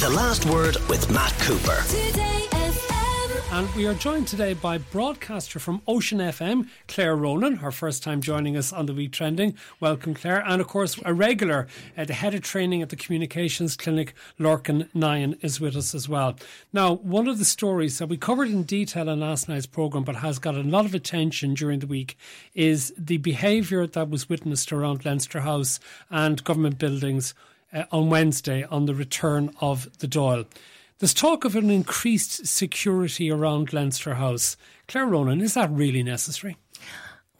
The Last Word with Matt Cooper. And we are joined today by broadcaster from Ocean FM, Claire Ronan, her first time joining us on the Week Trending. Welcome, Claire. And of course, a regular, uh, the head of training at the Communications Clinic, Lorcan Nyhan, is with us as well. Now, one of the stories that we covered in detail in last night's programme, but has got a lot of attention during the week, is the behaviour that was witnessed around Leinster House and government buildings uh, on Wednesday on the return of the Dáil. There's talk of an increased security around Leinster House. Claire Ronan, is that really necessary?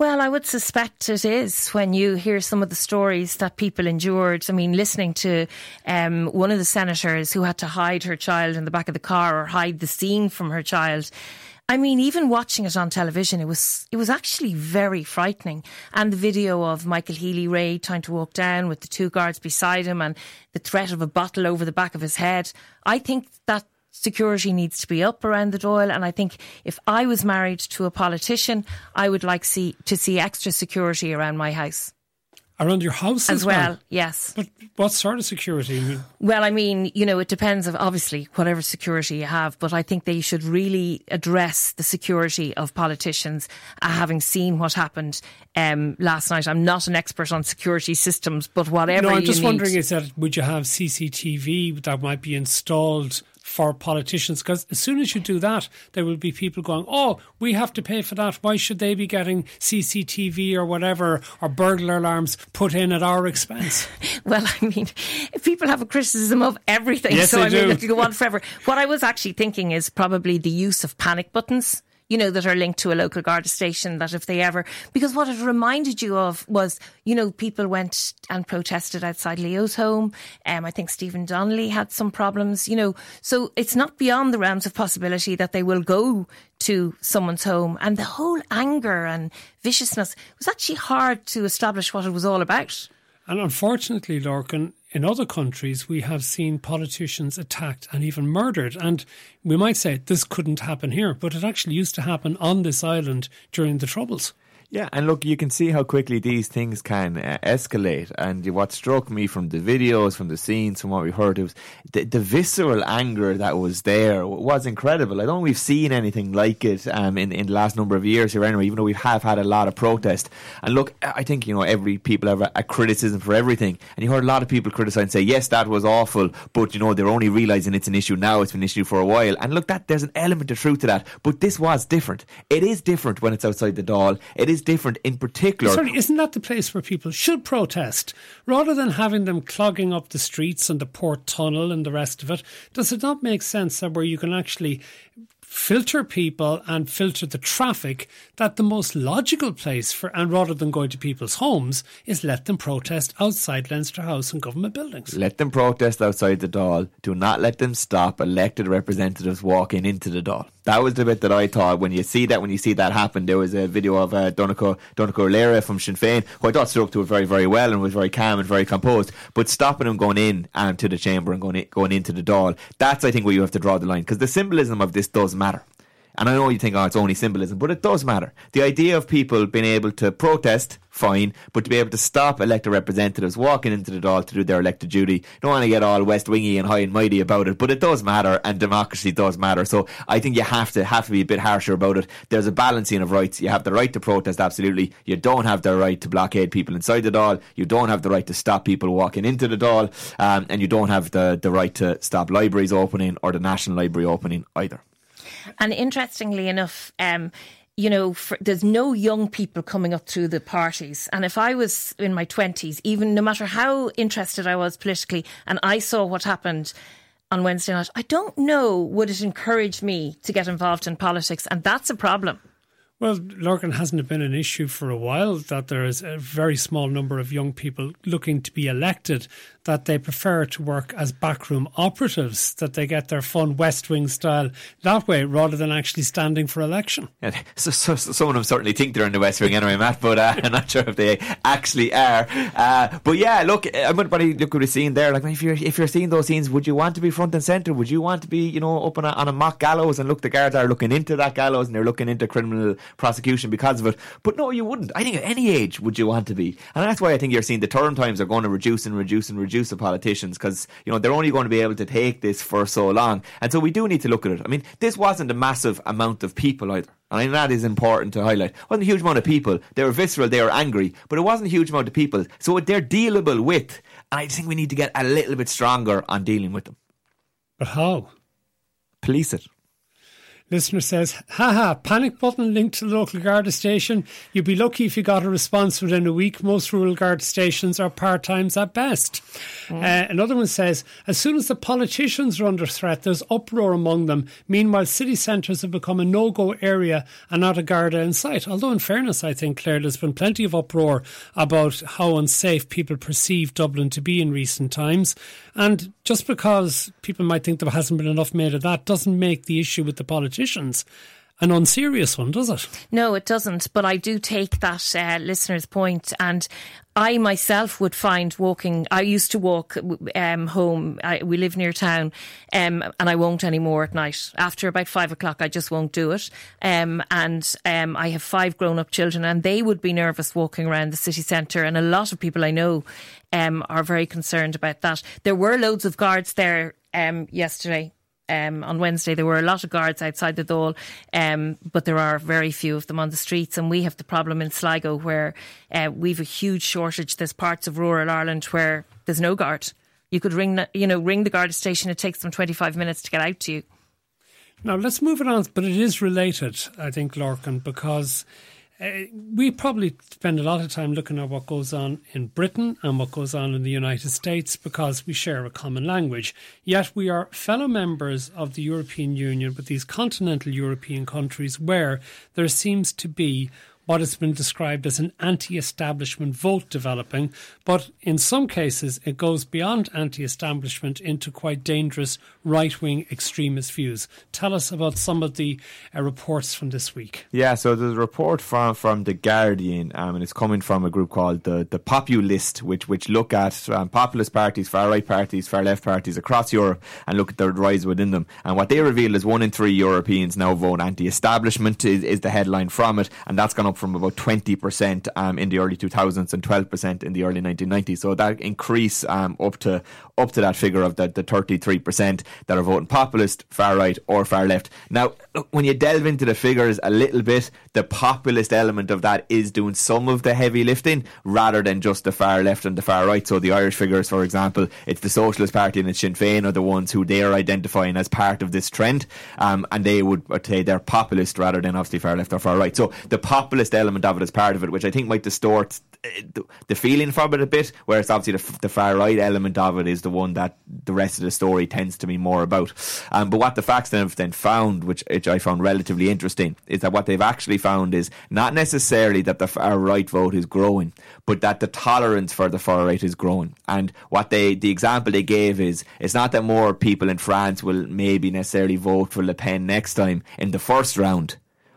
Well, I would suspect it is when you hear some of the stories that people endured. I mean, listening to um, one of the senators who had to hide her child in the back of the car or hide the scene from her child. I mean, even watching it on television, it was it was actually very frightening. And the video of Michael Healy-Rae trying to walk down with the two guards beside him and the threat of a bottle over the back of his head. I think that security needs to be up around the Dáil. And I think if I was married to a politician, I would like see to see extra security around my house around your house as, as well. well. Yes. But what sort of security? Well, I mean, you know, it depends of obviously whatever security you have, but I think they should really address the security of politicians. Uh, having seen what happened um, last night, I'm not an expert on security systems, but whatever. No, I'm just need, wondering: is that would you have CCTV that might be installed? For politicians because as soon as you do that, there will be people going, "Oh, we have to pay for that. Why should they be getting CCTV or whatever or burglar alarms put in at our expense?" well, I mean, people have a criticism of everything, yes, so they I mean, do. it could go on forever. What I was actually thinking is probably the use of panic buttons you know, that are linked to a local Garda station that if they ever, because what it reminded you of was, you know, people went and protested outside Leo's home. Um, I think Stephen Donnelly had some problems, you know, so it's not beyond the realms of possibility that they will go to someone's home. And the whole anger and viciousness was actually hard to establish what it was all about. And unfortunately, Lorcan, in other countries, we have seen politicians attacked and even murdered. And we might say this couldn't happen here, but it actually used to happen on this island during the Troubles. Yeah, and look, you can see how quickly these things can uh, escalate. And what struck me from the videos, from the scenes, from what we heard, it was the, the visceral anger that was there was incredible. I don't think we've seen anything like it um, in, in the last number of years here anyway, even though we have had a lot of protest. And look, I think, you know, every people have a, a criticism for everything. And you heard a lot of people criticise and say, yes, that was awful, but, you know, they're only realising it's an issue now. It's been an issue for a while. And look, that there's an element of truth to that. But this was different. It is different when it's outside the Dáil. It is different in particular. Sorry, isn't that the place where people should protest rather than having them clogging up the streets and the port tunnel and the rest of it? Does it not make sense that where you can actually filter people and filter the traffic that the most logical place for and rather than going to people's homes is let them protest outside Leinster House and government buildings. Let them protest outside the Dáil. Do not let them stop elected representatives walking into the Dáil. That was the bit that I thought when you see that when you see that happen. There was a video of uh, Donncha Lera from Sinn Féin, who I thought stood up to it very very well and was very calm and very composed. But stopping him going in um, to the chamber and going in, going into the Dáil, that's I think where you have to draw the line because the symbolism of this does matter. And I know you think, oh, it's only symbolism, but it does matter. The idea of people being able to protest, fine, but to be able to stop elected representatives walking into the Dáil to do their elected duty, don't want to get all West Wingy and high and mighty about it, but it does matter, and democracy does matter. So I think you have to have to be a bit harsher about it. There's a balancing of rights. You have the right to protest, absolutely. You don't have the right to blockade people inside the Dáil. You don't have the right to stop people walking into the Dáil, um, and you don't have the the right to stop libraries opening or the National Library opening either. And interestingly enough, um, you know, for, there's no young people coming up through the parties. And if I was in my 20s, even no matter how interested I was politically, and I saw what happened on Wednesday night, I don't know would it encourage me to get involved in politics. And that's a problem. Well, Lorcan hasn't been an issue for a while that there is a very small number of young people looking to be elected that they prefer to work as backroom operatives, that they get their fun West Wing style that way rather than actually standing for election. Yeah, so, so, so some of them certainly think they're in the West Wing anyway, Matt, but uh, I'm not sure if they actually are. Uh, but yeah, look, to look at the scene there. Like, if you're if you're seeing those scenes, would you want to be front and centre? Would you want to be, you know, up on a, on a mock gallows and look, the guards are looking into that gallows and they're looking into criminal prosecution because of it? But no, you wouldn't. I think at any age would you want to be, and that's why I think you're seeing the term times are going to reduce and reduce and reduce reduce the politicians because you know they're only going to be able to take this for so long, and so we do need to look at it. I mean, this wasn't a massive amount of people either. And I think that is important to highlight. It wasn't a huge amount of people. They were visceral, they were angry, but it wasn't a huge amount of people. So they're dealable with. And I think we need to get a little bit stronger on dealing with them. But how? Police it. Listener says, haha, panic button linked to the local Garda station. You'd be lucky if you got a response within a week. Most rural Garda stations are part times at best. Uh, another one says, as soon as the politicians are under threat, there's uproar among them. Meanwhile, city centres have become a no go area and not a Garda in sight. Although, in fairness, I think, Claire, there's been plenty of uproar about how unsafe people perceive Dublin to be in recent times. And just because people might think there hasn't been enough made of that doesn't make the issue with the politicians an unserious one, does it? No, it doesn't. But I do take that uh, listener's point, and I myself would find walking. I used to walk um, home. I, we live near town, um, and I won't anymore at night. After about five o'clock, I just won't do it. Um, and um, I have five grown-up children, and they would be nervous walking around the city centre. And a lot of people I know um, are very concerned about that. There were loads of guards there um, yesterday um, on Wednesday, there were a lot of guards outside the Dáil, um, but there are very few of them on the streets. And we have the problem in Sligo where uh, we've a huge shortage. There's parts of rural Ireland where there's no guard. You could ring, you know, ring the guard station. It takes them 25 minutes to get out to you. Now let's move it on, but it is related, I think, Lorcan, because uh, we probably spend a lot of time looking at what goes on in Britain and what goes on in the United States because we share a common language. Yet we are fellow members of the European Union with these continental European countries where there seems to be what has been described as an anti establishment vote developing, but in some cases it goes beyond anti establishment into quite dangerous right wing extremist views. Tell us about some of the uh, reports from this week. Yeah, so there's a report from, from The Guardian, um, and it's coming from a group called the, the Populist, which, which look at um, populist parties, far right parties, far left parties across Europe and look at the rise within them. And what they reveal is one in three Europeans now vote anti establishment, is, is the headline from it, and that's gone up from about 20% um, in the early 2000s and 12% in the early 1990s. So that increase um, up to up to that figure of the, the 33% that are voting populist, far right or far left. Now, when you delve into the figures a little bit, the populist element of that is doing some of the heavy lifting rather than just the far left and the far right. So the Irish figures, for example, it's the Socialist Party and it's Sinn Féin are the ones who they are identifying as part of this trend, um, and they would say they're populist rather than obviously far left or far right. So the populist element of it is part of it, which I think might distort the feeling from it a bit, whereas obviously the, the, far right element of it is the one that the rest of the story tends to be more about. Um, but what the facts then have then found, which, which I found relatively interesting, is that what they've actually found is not necessarily that the far right vote is growing, but that the tolerance for the far right is growing. And what they, the example they gave is, it's not that more people in France will maybe necessarily vote for Le Pen next time in the first round,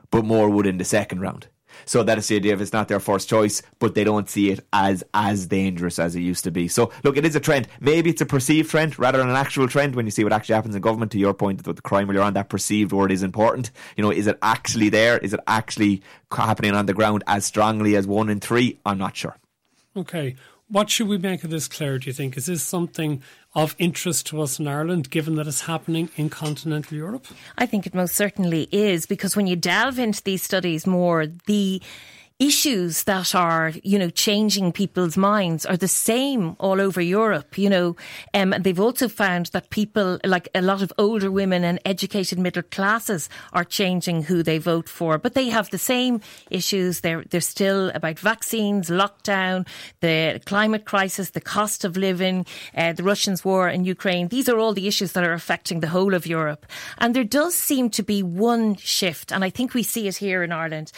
but more would in the second round. So that is the idea of it's not their first choice, but they don't see it as as dangerous as it used to be. So look, it is a trend. Maybe it's a perceived trend rather than an actual trend when you see what actually happens in government. To your point with the crime earlier on, that perceived word is important. You know, is it actually there? Is it actually happening on the ground as strongly as one in three? I'm not sure. Okay. What should we make of this, Claire, do you think? Is this something of interest to us in Ireland, given that it's happening in continental Europe? I think it most certainly is, because when you delve into these studies more, the issues that are, you know, changing people's minds are the same all over Europe. You know, um, they've also found that people, like a lot of older women and educated middle classes, are changing who they vote for. But they have the same issues. They're they're still about vaccines, lockdown, the climate crisis, the cost of living, uh, the Russians' war in Ukraine. These are all the issues that are affecting the whole of Europe. And there does seem to be one shift, and I think we see it here in Ireland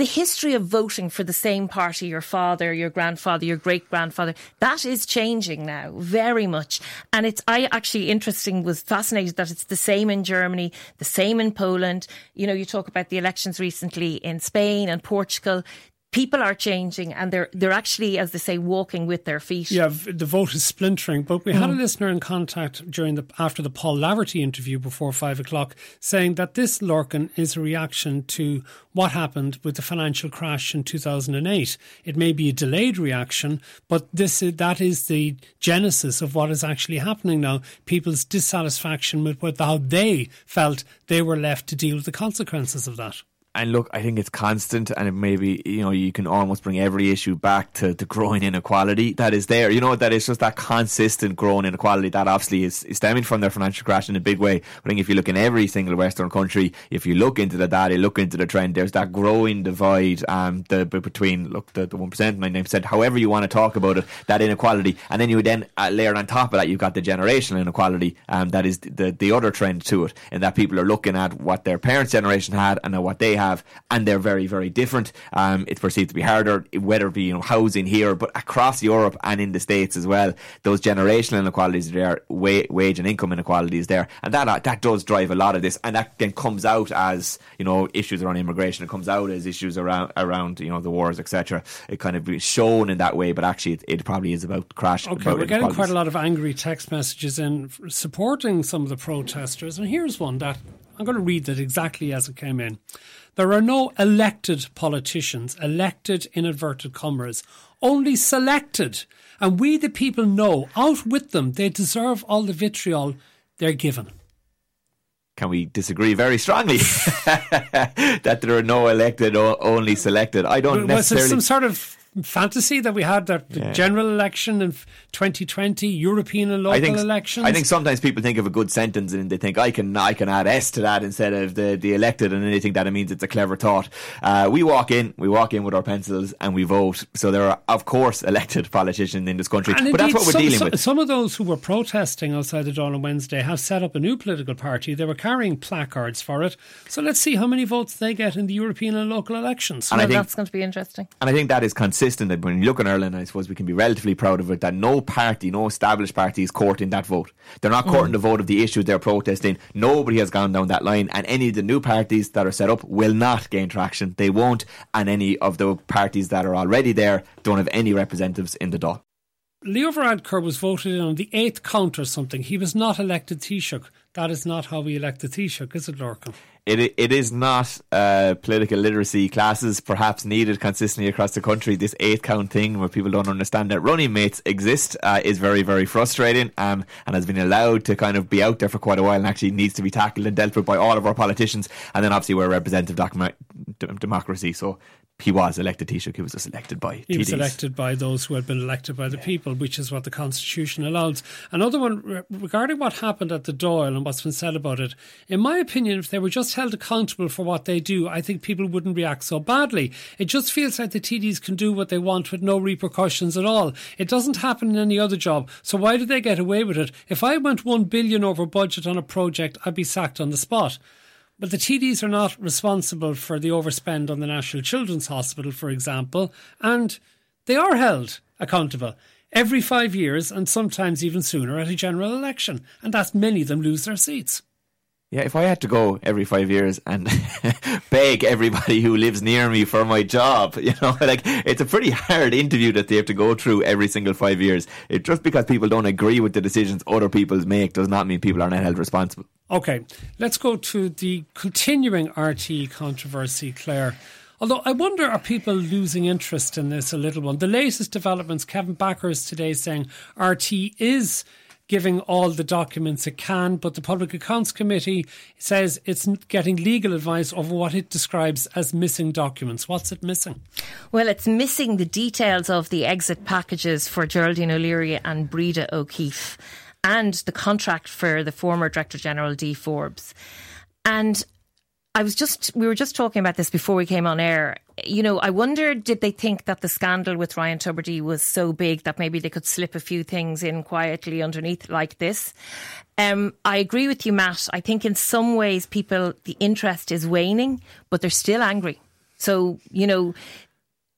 the history of voting for the same party, your father, your grandfather, your great grandfather, that is changing now very much. And it's, I actually interesting, was fascinated that it's the same in Germany, the same in Poland. You know, you talk about the elections recently in Spain and Portugal people are changing and they're they're actually, as they say, walking with their feet. Yeah, the vote is splintering. But we had a mm. listener in contact during the after the Paul Laverty interview before five o'clock, saying that this Lorcan is a reaction to what happened with the financial crash in two thousand and eight. It may be a delayed reaction, but this is, that is the genesis of what is actually happening now. People's dissatisfaction with, with how they felt they were left to deal with the consequences of that and look, I think it's constant, and it maybe you know you can almost bring every issue back to the growing inequality that is there. You know that is just that consistent growing inequality that obviously is, is stemming from their financial crash in a big way. I think if you look in every single Western country, if you look into the data, look into the trend, there's that growing divide um, the, between look the one percent, ninety nine percent, however you want to talk about it, that inequality, and then you then uh, layer on top of that, you've got the generational inequality um, that is the the other trend to it, and that people are looking at what their parents' generation had and what they have, and they're very, very different. Um, it's perceived to be harder, whether it be you know housing here, but across Europe and in the States as well. Those generational inequalities are there, wage and income inequalities there, and that that does drive a lot of this, and that then comes out as you know issues around immigration. It comes out as issues around around you know the wars, etc. It kind of is shown in that way, but actually it, it probably is about crash. Okay, about we're getting quite a lot of angry text messages in supporting some of the protesters, and here's one that I'm going to read that exactly as it came in. There are no elected politicians, elected in inverted commas, only selected. And we, the people, know out with them they deserve all the vitriol they're given. Can we disagree very strongly that there are no elected, only selected? I don't necessarily. Was some sort of fantasy that we had that yeah. general election in 2020, European and local I think, elections. I think sometimes people think of a good sentence and they think I can I can add s to that instead of the the elected, and anything that it means it's a clever thought. Uh, we walk in, we walk in with our pencils, and we vote. So there are of course elected politicians in this country, and but indeed, that's what we're some, dealing some, with. Some of those who were protesting outside the Dáil on Wednesday have set up a new political party. They were carrying placards for it. So let's see how many votes they get in the European and local elections. And well, I think, that's going to be interesting. And I think that is consistent. That when you look at Ireland, I suppose we can be relatively proud of it that no party, no established party is courting that vote. They're not courting mm. the vote of the issue they're protesting. Nobody has gone down that line, and any of the new parties that are set up will not gain traction. They won't, and any of the parties that are already there don't have any representatives in the Dáil. Leo Varadkar was voted in on the eighth count or something. He was not elected Taoiseach. That is not how we elect the Taoiseach, is it, Lorcan? It, it is not uh, political literacy classes perhaps needed consistently across the country. This eight count thing where people don't understand that running mates exist uh, is very, very frustrating um, and has been allowed to kind of be out there for quite a while and actually needs to be tackled and dealt with by all of our politicians. And then obviously we're a representative democracy, so he was elected Taoiseach. He was just elected by TDs. He TDs. was elected by those who had been elected by the people, which is what the Constitution allows. Another one regarding what happened at the Dáil and what's been said about it. In my opinion, if they were just held accountable for what they do, I think people wouldn't react so badly. It just feels like the TDs can do what they want with no repercussions at all. It doesn't happen in any other job. So why do they get away with it? If I went one billion over budget on a project, I'd be sacked on the spot. But the TDs are not responsible for the overspend on the National Children's Hospital, for example, and they are held accountable every five years and sometimes even sooner at a general election. And that's many of them lose their seats. Yeah, if I had to go every five years and beg everybody who lives near me for my job, you know, like it's a pretty hard interview that they have to go through every single five years. It, just because people don't agree with the decisions other people make does not mean people are not held responsible. Okay, let's go to the continuing RTÉ controversy, Claire. Although I wonder, are people losing interest in this a little one? The latest developments, Kevin Bakhurst today saying RTÉ is giving all the documents it can, but the Public Accounts Committee says it's getting legal advice over what it describes as missing documents. What's it missing? Well, it's missing the details of the exit packages for Geraldine O'Leary and Breda O'Keeffe and the contract for the former Director General Dee Forbes. And I was just, we were just talking about this before we came on air. You know, I wonder, did they think that the scandal with Ryan Tubridy was so big that maybe they could slip a few things in quietly underneath like this? Um, I agree with you, Matt. I think in some ways people, the interest is waning, but they're still angry. So, you know,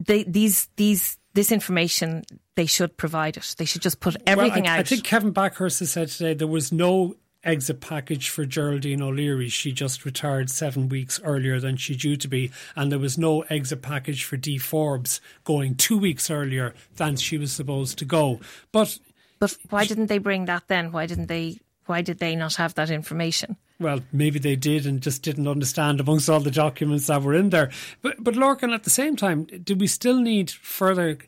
they, these, these, this information they should provide it. They should just put everything well, I, out. I think Kevin Bakhurst has said today there was no exit package for Geraldine O'Leary. She just retired seven weeks earlier than she due to be, and there was no exit package for Dee Forbes going two weeks earlier than she was supposed to go. But but why didn't they bring that then? Why didn't they? Why did they not have that information? Well, maybe they did and just didn't understand amongst all the documents that were in there. But but Lorcan, at the same time, do we still need further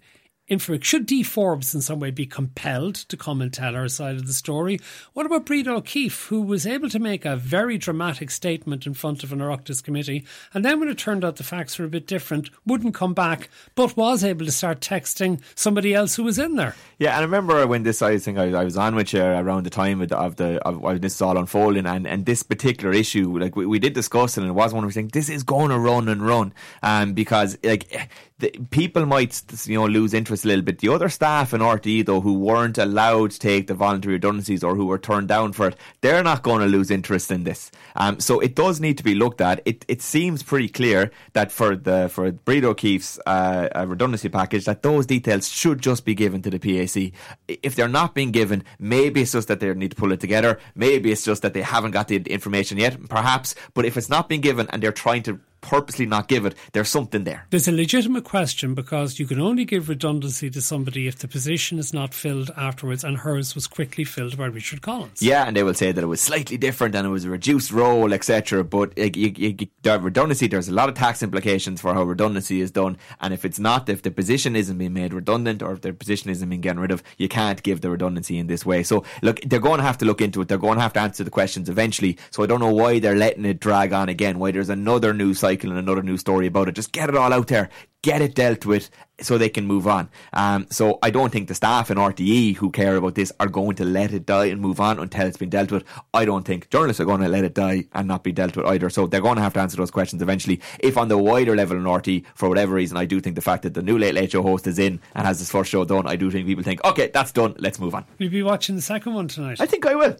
information. Should Dee Forbes in some way be compelled to come and tell her side of the story? What about Breda O'Keeffe, who was able to make a very dramatic statement in front of an Oireachtas committee, and then when it turned out the facts were a bit different, wouldn't come back, but was able to start texting somebody else who was in there? Yeah, and I remember when this I think I, I was on with you around the time of the of, the, of this is all unfolding, and, and this particular issue, like we, we did discuss it, and it was one of the things. This is going to run and run, um, because like the, people might you know lose interest a little bit. The other staff in RTE though who weren't allowed to take the voluntary redundancies or who were turned down for it, they're not going to lose interest in this. Um, so it does need to be looked at. It it seems pretty clear that for the for Breda O'Keeffe's uh, redundancy package that those details should just be given to the PAC. If they're not being given, maybe it's just that they need to pull it together. Maybe it's just that they haven't got the information yet, perhaps. But if it's not being given and they're trying to purposely not give it, there's something there. There's a legitimate question because you can only give redundancy to somebody if the position is not filled afterwards, and hers was quickly filled by Richard Collins. Yeah, and they will say that it was slightly different and it was a reduced role, etc. But you, you, you, redundancy, there's a lot of tax implications for how redundancy is done, and if it's not, if the position isn't being made redundant or if the position isn't being getting rid of, you can't give the redundancy in this way. So look, they're going to have to look into it. They're going to have to answer the questions eventually. So I don't know why they're letting it drag on again. Why there's another news cycle cycle and another new story about it. Just get it all out there, get it dealt with so they can move on. Um, so I don't think the staff in RTE who care about this are going to let it die and move on until it's been dealt with. I don't think journalists are going to let it die and not be dealt with either. So they're going to have to answer those questions eventually. If on the wider level in RTE, for whatever reason, I do think the fact that the new Late Late Show host is in and has his first show done, I do think people think, okay, that's done, let's move on. Will you be watching the second one tonight? I think I will.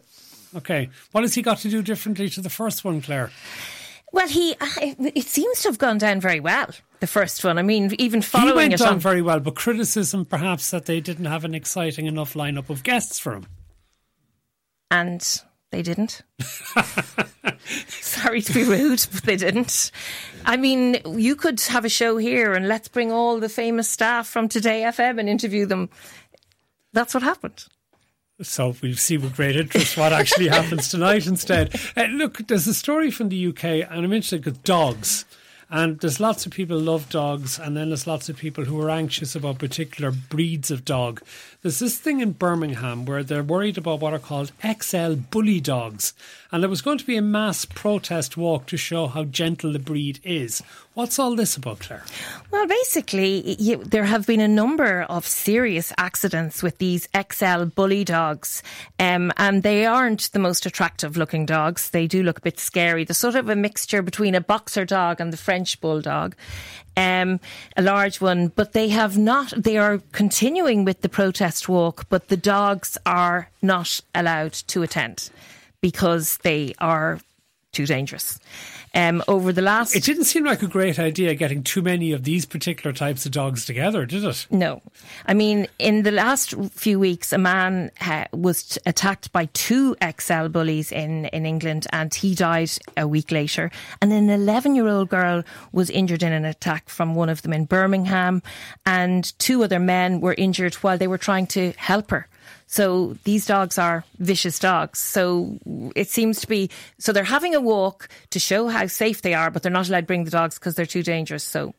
Okay. What has he got to do differently to the first one, Claire? Well, he uh, it seems to have gone down very well. The first one, I mean, even following he went it down on, very well, but criticism perhaps that they didn't have an exciting enough lineup of guests for him, and they didn't. Sorry to be rude, but they didn't. I mean, you could have a show here and let's bring all the famous staff from Today FM and interview them. That's what happened. So we'll see with great interest what actually happens tonight instead. Uh, look, there's a story from the UK, and I'm interested with dogs. And there's lots of people love dogs, and then there's lots of people who are anxious about particular breeds of dog. There's this thing in Birmingham where they're worried about what are called XL bully dogs, and there was going to be a mass protest walk to show how gentle the breed is. What's all this about, Claire? Well, basically, you, there have been a number of serious accidents with these XL bully dogs, um, and they aren't the most attractive looking dogs. They do look a bit scary. They're sort of a mixture between a boxer dog and the French bulldog. Um, a large one, but they have not, they are continuing with the protest walk, but the dogs are not allowed to attend because they are too dangerous. Um, over the last, it didn't seem like a great idea getting too many of these particular types of dogs together, did it? No, I mean, in the last few weeks, a man uh, was attacked by two XL bullies in in England, and he died a week later. And an 11 year old girl was injured in an attack from one of them in Birmingham, and two other men were injured while they were trying to help her. So these dogs are vicious dogs. So it seems to be so they're having a walk to show how safe they are, but they're not allowed to bring the dogs because they're too dangerous. So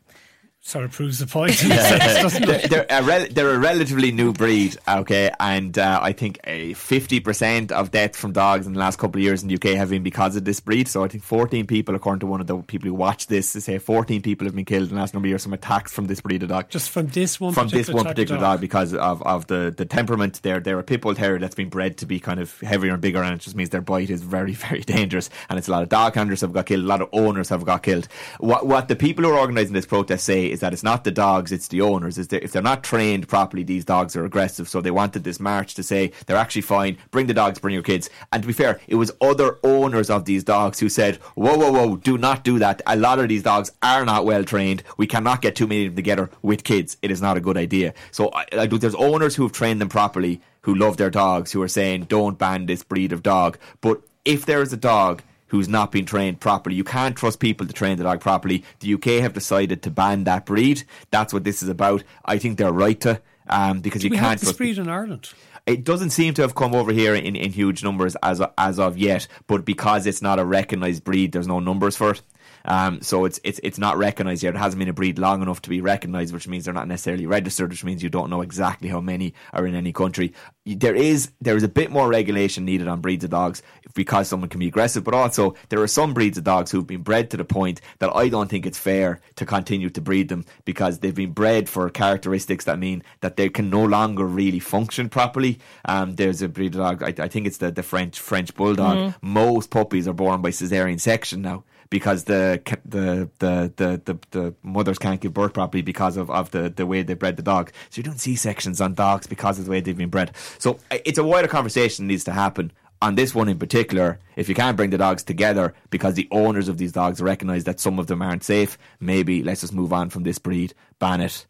sort of proves the point. sense, they're, a rel- they're, a relatively new breed, okay, and uh, I think a fifty percent of deaths from dogs in the last couple of years in the UK have been because of this breed. So I think fourteen people, according to one of the people who watched this, say fourteen people have been killed in the last number of years from attacks from this breed of dog. Just from this one, from this one particular dog. dog, because of, of the, the temperament. They're they're a pit bull terrier that's been bred to be kind of heavier and bigger, and it just means their bite is very very dangerous. And it's a lot of dog handlers have got killed, a lot of owners have got killed. What what the people who are organising this protest say is that it's not the dogs, it's the owners. Is if they're not trained properly, these dogs are aggressive. So they wanted this march to say they're actually fine. Bring the dogs, bring your kids. And to be fair, it was other owners of these dogs who said, "Whoa, whoa, whoa! Do not do that. A lot of these dogs are not well trained. We cannot get too many of them together with kids. It is not a good idea." So I, I. There's owners who have trained them properly, who love their dogs, who are saying, "Don't ban this breed of dog." But if there is a dog who's not been trained properly. You can't trust people to train the dog properly. The UK have decided to ban that breed. That's what this is about. I think they're right to. Um, because Do you we can't have this breed in Ireland. it doesn't seem to have come over here in, in huge numbers as as of yet, but because it's not a recognised breed, there's no numbers for it. Um, so it's it's it's not recognised yet. It hasn't been a breed long enough to be recognised, which means they're not necessarily registered, which means you don't know exactly how many are in any country. There is there is a bit more regulation needed on breeds of dogs because someone can be aggressive, but also there are some breeds of dogs who've been bred to the point that I don't think it's fair to continue to breed them because they've been bred for characteristics that mean that they can no longer really function properly. Um, there's a breed of dog, I, I think it's the, the French French bulldog. Most puppies are born by cesarean section now because the the the the the, the mothers can't give birth properly because of, of the, the way they bred the dog. So you're doing C sections on dogs because of the way they've been bred. So uh, it's a wider conversation that needs to happen. On this one in particular, if you can't bring the dogs together because the owners of these dogs recognise that some of them aren't safe, maybe let's just move on from this breed, ban it.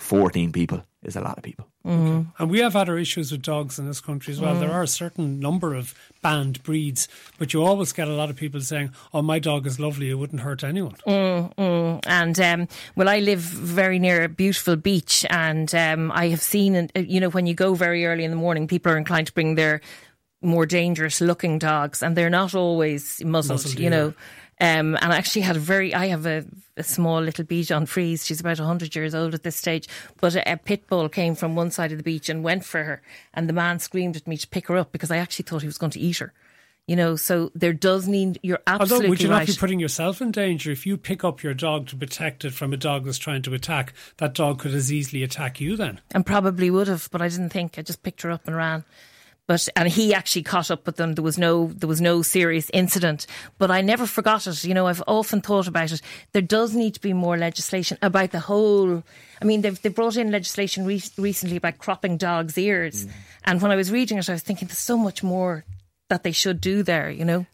14 people is a lot of people. And we have had our issues with dogs in this country as well. There are a certain number of banned breeds, but you always get a lot of people saying, "Oh, my dog is lovely; it wouldn't hurt anyone." And um, well, I live very near a beautiful beach, and um, I have seen, uh, you know, when you go very early in the morning, people are inclined to bring their more dangerous looking dogs, and they're not always muzzled, Muzzled, you yeah. Um, and I actually had a very, I have a, a small little Bichon Frise. She's about 100 years old at this stage. But a, a pit bull came from one side of the beach and went for her. And the man screamed at me to pick her up because I actually thought he was going to eat her. You know, so there does need, you're absolutely Although, would you right. not be putting yourself in danger if you pick up your dog to protect it from a dog that's trying to attack? That dog could as easily attack you then. and probably would have, but I didn't think. I just picked her up and ran. But and he actually caught up with them. There was no there was no serious incident. But I never forgot it. You know, I've often thought about it. There does need to be more legislation about the whole. I mean, they've they brought in legislation re- recently about cropping dogs' ears. Mm. And when I was reading it, I was thinking there's so much more that they should do there. You know.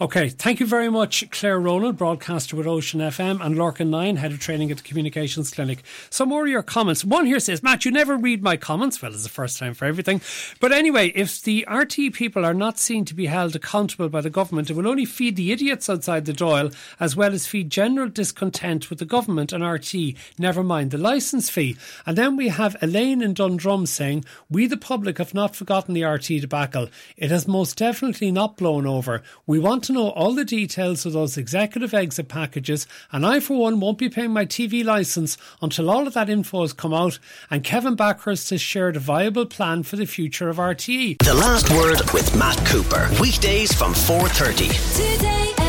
Okay, thank you very much, Claire Ronan, broadcaster with Ocean FM, and Lorcan Nyhan, head of training at the Communications Clinic. Some more of your comments. One here says, Matt, you never read my comments. Well, it's the first time for everything. But anyway, if the RTÉ people are not seen to be held accountable by the government, it will only feed the idiots outside the Dáil, as well as feed general discontent with the government and RTÉ, never mind the licence fee. And then we have Elaine in Dundrum saying, We the public have not forgotten the RTÉ debacle. It has most definitely not blown over. We want to know all the details of those executive exit packages, and I, for one, won't be paying my TV licence until all of that info has come out and Kevin Bakhurst has shared a viable plan for the future of RTE. The Last Word with Matt Cooper. Weekdays from 4.30. Today